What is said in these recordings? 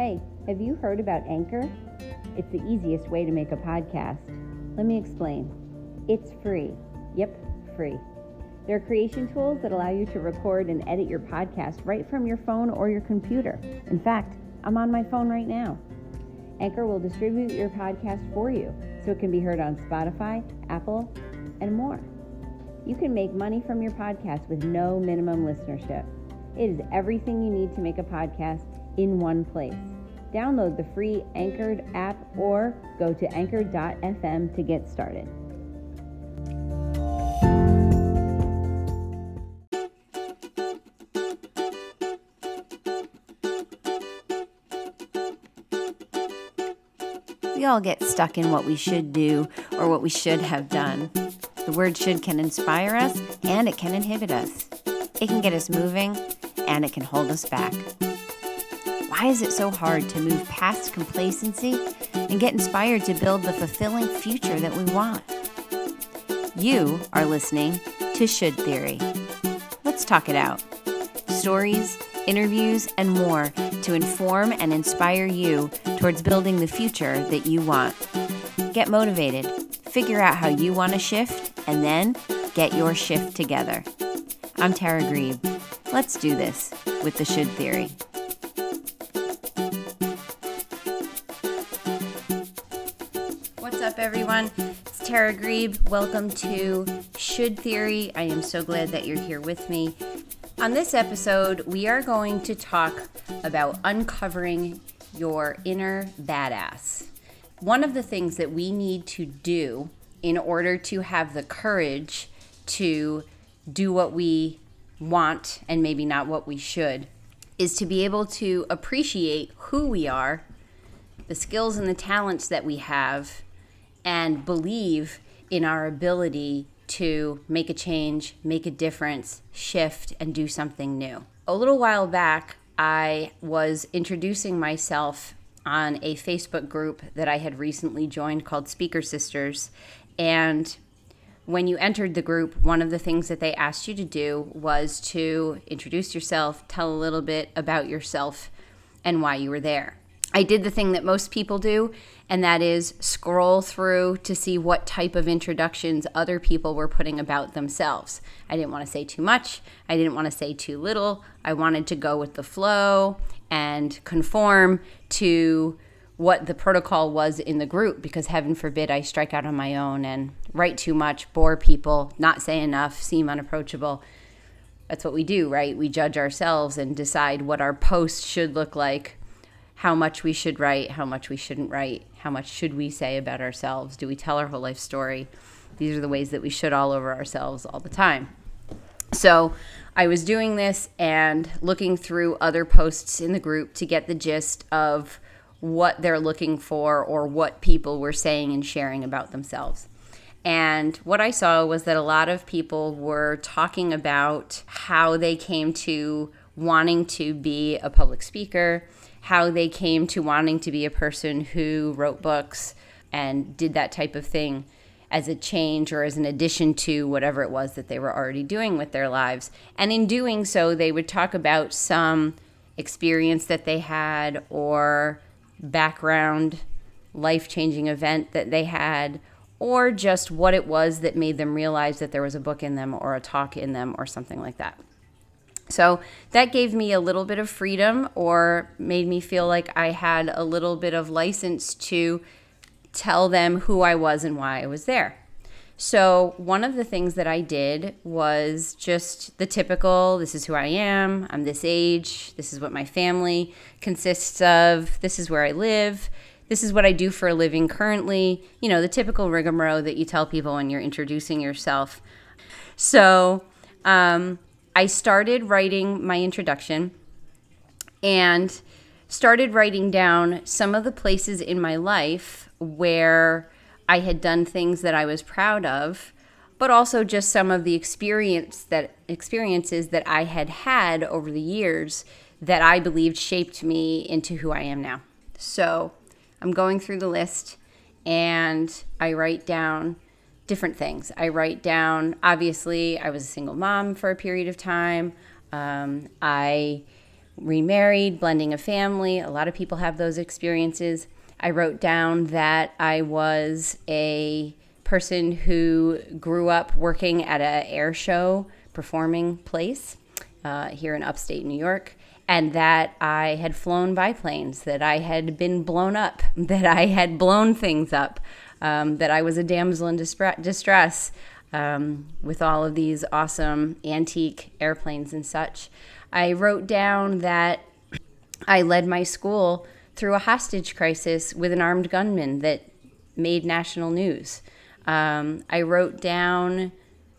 Hey, have you heard about Anchor? It's the easiest way to make a podcast. Let me explain. It's free. Yep, free. There are creation tools that allow you to record and edit your podcast right from your phone or your computer. In fact, I'm on my phone right now. Anchor will distribute your podcast for you so it can be heard on Spotify, Apple, and more. You can make money from your podcast with no minimum listenership. It is everything you need to make a podcast in one place. Download the free Anchor app or go to anchor.fm to get started. We all get stuck in what we should do or what we should have done. The word should can inspire us and it can inhibit us. It can get us moving and it can hold us back. Why is it so hard to move past complacency and get inspired to build the fulfilling future that we want? You are listening to Should Theory. Let's talk it out. Stories, interviews, and more to inform and inspire you towards building the future that you want. Get motivated, figure out how you want to shift, and then get your shift together. I'm Tara Grebe. Let's do this with the Should Theory. What's up, everyone? It's Tara Grebe. Welcome to Should Theory. I am so glad that you're here with me. On this episode, we are going to talk about uncovering your inner badass. One of the things that we need to do in order to have the courage to do what we want and maybe not what we should is to be able to appreciate who we are, the skills and the talents that we have, and believe in our ability to make a change, make a difference, shift, and do something new. A little while back, I was introducing myself on a Facebook group that I had recently joined called Speaker Sisters. And when you entered the group, one of the things that they asked you to do was to introduce yourself, tell a little bit about yourself, and why you were there. I did the thing that most people do, and that is scroll through to see what type of introductions other people were putting about themselves. I didn't want to say too much, I didn't want to say too little. I wanted to go with the flow and conform to what the protocol was in the group because heaven forbid I strike out on my own and write too much, bore people, not say enough, seem unapproachable. That's what we do, right? We judge ourselves and decide what our post should look like how much we should write, how much we shouldn't write, how much should we say about ourselves? Do we tell our whole life story? These are the ways that we should all over ourselves all the time. So I was doing this and looking through other posts in the group to get the gist of what they're looking for or what people were saying and sharing about themselves. And what I saw was that a lot of people were talking about how they came to wanting to be a public speaker how they came to wanting to be a person who wrote books and did that type of thing as a change or as an addition to whatever it was that they were already doing with their lives. And in doing so, they would talk about some experience that they had or background life changing event that they had or just what it was that made them realize that there was a book in them or a talk in them or something like that. So that gave me a little bit of freedom or made me feel like I had a little bit of license to tell them who I was and why I was there. So, one of the things that I did was just the typical this is who I am, I'm this age, this is what my family consists of, this is where I live, this is what I do for a living currently. You know, the typical rigmarole that you tell people when you're introducing yourself. So, um, I started writing my introduction and started writing down some of the places in my life where I had done things that I was proud of, but also just some of the experience that experiences that I had had over the years that I believed shaped me into who I am now. So, I'm going through the list and I write down different things. I write down, obviously, I was a single mom for a period of time. Um, I remarried, blending a family. A lot of people have those experiences. I wrote down that I was a person who grew up working at an air show performing place uh, here in upstate New York, and that I had flown biplanes, that I had been blown up, that I had blown things up, um, that I was a damsel in distress um, with all of these awesome antique airplanes and such. I wrote down that I led my school through a hostage crisis with an armed gunman that made national news. Um, I wrote down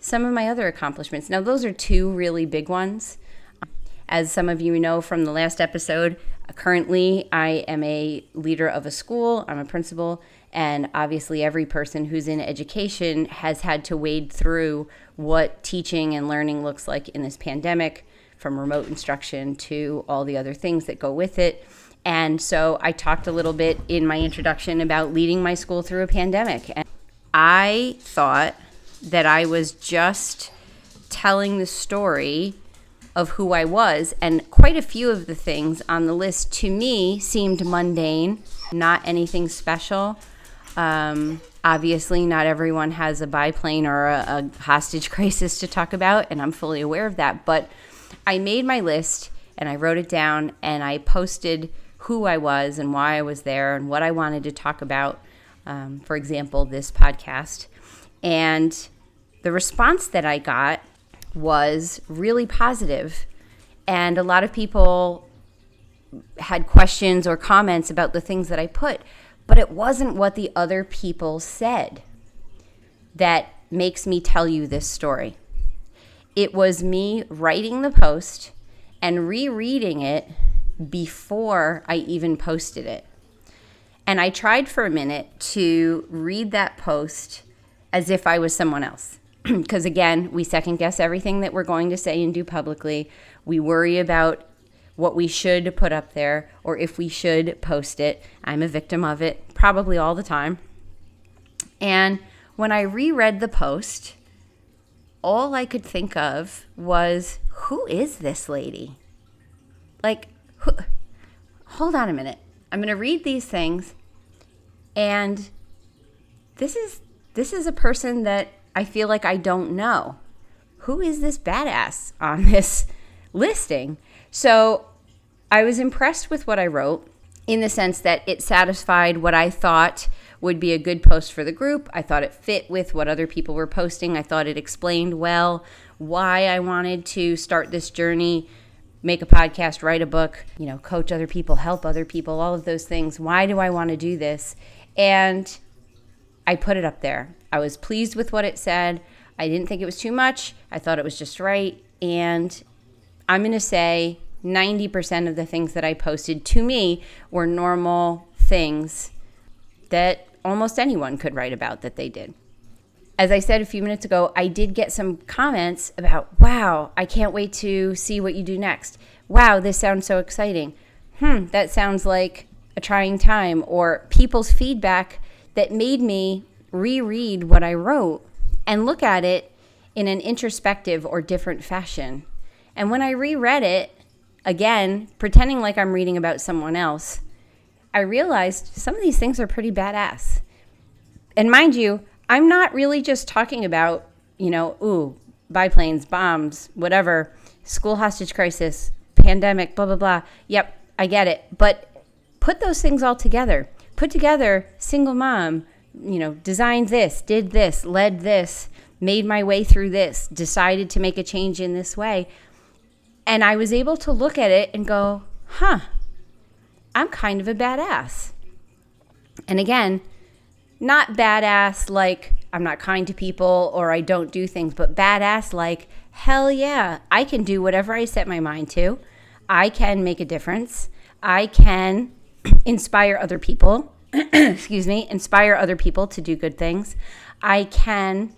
some of my other accomplishments. Now, those are two really big ones. As some of you know from the last episode, currently I am a leader of a school, I'm a principal, and obviously every person who's in education has had to wade through what teaching and learning looks like in this pandemic, from remote instruction to all the other things that go with it. And so I talked a little bit in my introduction about leading my school through a pandemic. And I thought that I was just telling the story of who I was. And quite a few of the things on the list to me seemed mundane, not anything special. Um, obviously, not everyone has a biplane or a, a hostage crisis to talk about, and I'm fully aware of that. But I made my list and I wrote it down and I posted who I was and why I was there and what I wanted to talk about. Um, for example, this podcast. And the response that I got was really positive. And a lot of people had questions or comments about the things that I put, but it wasn't what the other people said that makes me tell you this story. It was me writing the post and rereading it before I even posted it. And I tried for a minute to read that post as if I was someone else. Because again, we second guess everything that we're going to say and do publicly. We worry about what we should put up there or if we should post it. I'm a victim of it probably all the time. And when I reread the post, all I could think of was who is this lady? Like, who, hold on a minute. I'm going to read these things and this is this is a person that I feel like I don't know. Who is this badass on this listing? So I was impressed with what I wrote in the sense that it satisfied what I thought would be a good post for the group. I thought it fit with what other people were posting. I thought it explained well why I wanted to start this journey, make a podcast, write a book, you know, coach other people, help other people, all of those things. Why do I want to do this? And I put it up there. I was pleased with what it said. I didn't think it was too much. I thought it was just right. And I'm going to say 90% of the things that I posted to me were normal things that almost anyone could write about that they did. As I said a few minutes ago, I did get some comments about, wow, I can't wait to see what you do next. Wow, this sounds so exciting. Hmm, that sounds like a trying time, or people's feedback that made me reread what I wrote and look at it in an introspective or different fashion. And when I reread it, again, pretending like I'm reading about someone else, I realized some of these things are pretty badass. And mind you, I'm not really just talking about, you know, ooh, biplanes, bombs, whatever, school hostage crisis, pandemic, blah, blah, blah. Yep, I get it. But put those things all together. Put together single mom, you know, designed this, did this, led this, made my way through this, decided to make a change in this way. And I was able to look at it and go, huh, I'm kind of a badass. And again, not badass like I'm not kind to people or I don't do things, but badass like, hell yeah, I can do whatever I set my mind to. I can make a difference. I can inspire other people, excuse me, inspire other people to do good things. I can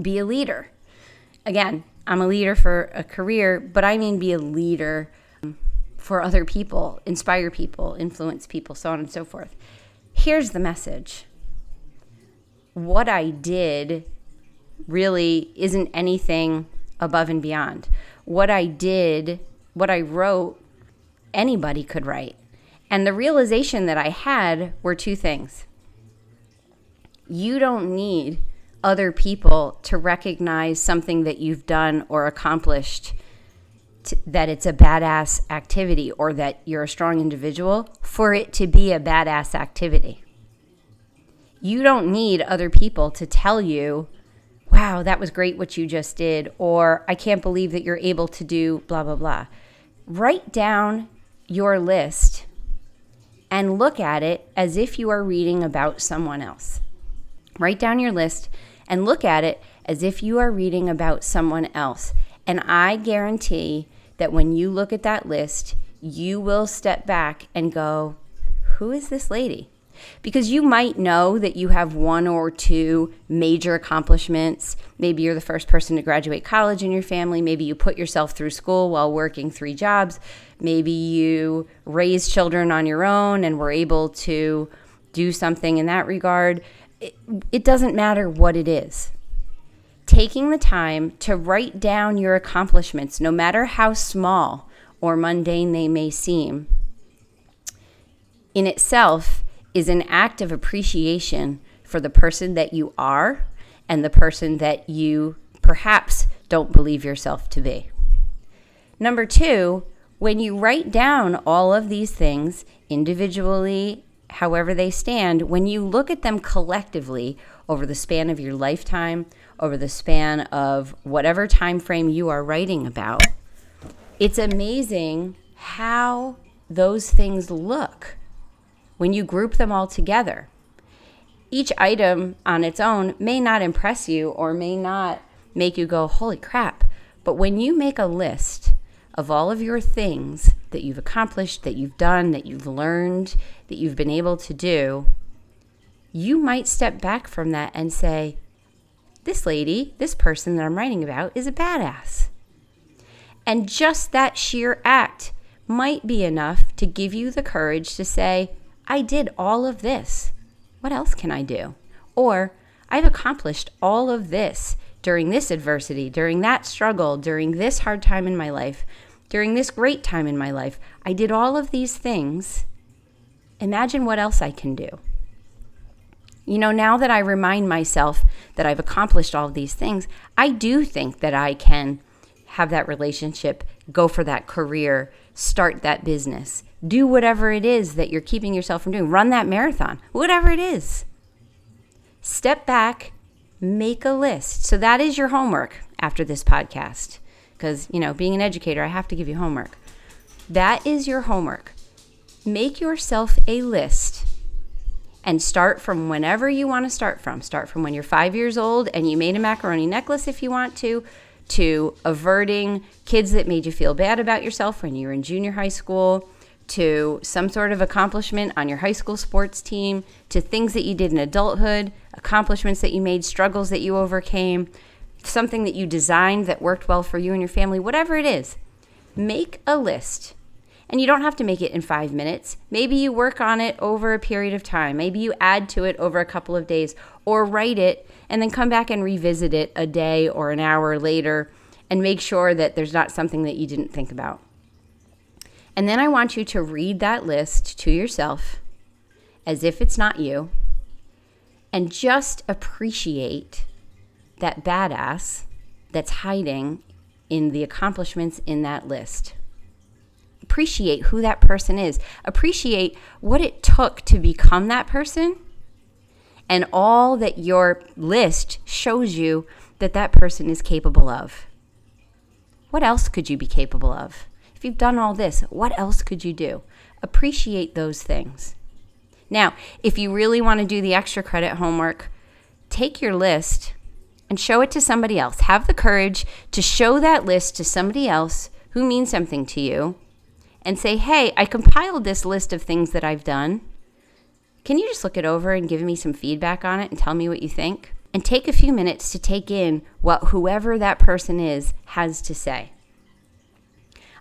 be a leader. Again, I'm a leader for a career, but I mean be a leader um, for other people, inspire people, influence people, so on and so forth. Here's the message what I did really isn't anything above and beyond. What I did, what I wrote, anybody could write. And the realization that I had were two things. You don't need other people to recognize something that you've done or accomplished to, that it's a badass activity or that you're a strong individual for it to be a badass activity. You don't need other people to tell you, wow, that was great what you just did, or I can't believe that you're able to do blah, blah, blah. Write down your list and look at it as if you are reading about someone else. Write down your list and look at it as if you are reading about someone else. And I guarantee that when you look at that list, you will step back and go, Who is this lady? Because you might know that you have one or two major accomplishments. Maybe you're the first person to graduate college in your family. Maybe you put yourself through school while working three jobs. Maybe you raised children on your own and were able to do something in that regard. It, it doesn't matter what it is taking the time to write down your accomplishments, no matter how small or mundane they may seem, in itself is an act of appreciation for the person that you are and the person that you perhaps don't believe yourself to be. Number two, when you write down all of these things individually, however they stand, when you look at them collectively over the span of your lifetime over the span of whatever time frame you are writing about, it's amazing how those things look when you group them all together. Each item on its own may not impress you or may not make you go, holy crap. But when you make a list of all of your things that you've accomplished, that you've done, that you've learned, that you've been able to do, you might step back from that and say, this lady, this person that I'm writing about, is a badass. And just that sheer act might be enough to give you the courage to say, I did all of this. What else can I do? Or, I've accomplished all of this during this adversity, during that struggle, during this hard time in my life, during this great time in my life. I did all of these things. Imagine what else I can do. You know, now that I remind myself that I've accomplished all of these things, I do think that I can have that relationship, go for that career, start that business, do whatever it is that you're keeping yourself from doing, run that marathon, whatever it is. Step back, make a list. So that is your homework after this podcast. Because, you know, being an educator, I have to give you homework. That is your homework. Make yourself a list and start from whenever you want to start from. Start from when you're five years old and you made a macaroni necklace if you want to, to averting kids that made you feel bad about yourself when you were in junior high school, to some sort of accomplishment on your high school sports team, to things that you did in adulthood, accomplishments that you made, struggles that you overcame, something that you designed that worked well for you and your family, whatever it is. Make a list and you don't have to make it in five minutes. Maybe you work on it over a period of time. Maybe you add to it over a couple of days or write it and then come back and revisit it a day or an hour later and make sure that there's not something that you didn't think about. And then I want you to read that list to yourself as if it's not you and just appreciate that badass that's hiding in the accomplishments in that list appreciate who that person is, appreciate what it took to become that person, and all that your list shows you that that person is capable of. What else could you be capable of? If you've done all this, what else could you do? Appreciate those things. Now, if you really want to do the extra credit homework, take your list and show it to somebody else. Have the courage to show that list to somebody else who means something to you and say, hey, I compiled this list of things that I've done. Can you just look it over and give me some feedback on it and tell me what you think? And take a few minutes to take in what whoever that person is has to say.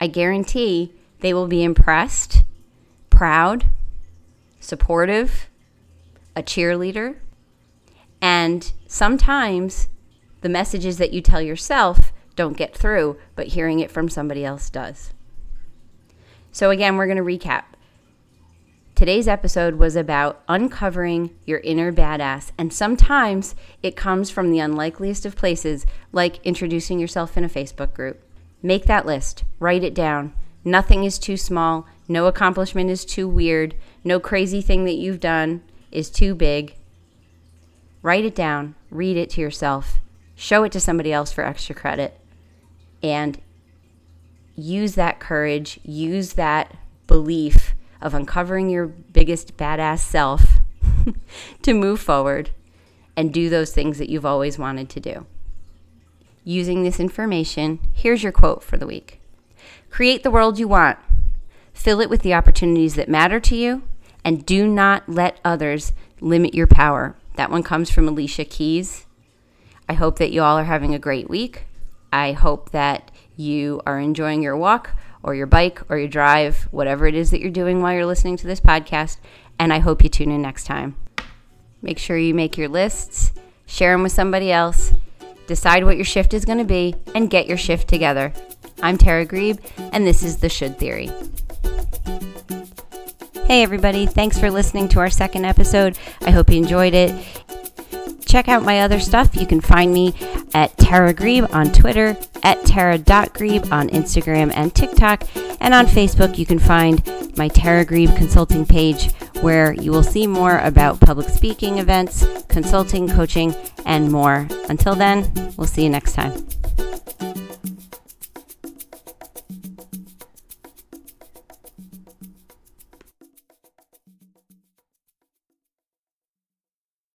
I guarantee they will be impressed, proud, supportive, a cheerleader, and sometimes the messages that you tell yourself don't get through, but hearing it from somebody else does. So, again, we're going to recap. Today's episode was about uncovering your inner badass, and sometimes it comes from the unlikeliest of places, like introducing yourself in a Facebook group. Make that list, write it down. Nothing is too small, no accomplishment is too weird, no crazy thing that you've done is too big. Write it down, read it to yourself, show it to somebody else for extra credit, and use that courage, use that belief of uncovering your biggest badass self to move forward and do those things that you've always wanted to do. Using this information, here's your quote for the week Create the world you want, fill it with the opportunities that matter to you, and do not let others limit your power. That one comes from Alicia Keys. I hope that you all are having a great week. I hope that you are enjoying your walk or your bike or your drive, whatever it is that you're doing while you're listening to this podcast. And I hope you tune in next time. Make sure you make your lists, share them with somebody else, decide what your shift is going to be, and get your shift together. I'm Tara Grebe, and this is The Should Theory. Hey, everybody, thanks for listening to our second episode. I hope you enjoyed it check out my other stuff. You can find me at Tara Grebe on Twitter, at Tara.Grebe on Instagram and TikTok, and on Facebook you can find my Tara Grebe consulting page where you will see more about public speaking events, consulting, coaching, and more. Until then, we'll see you next time.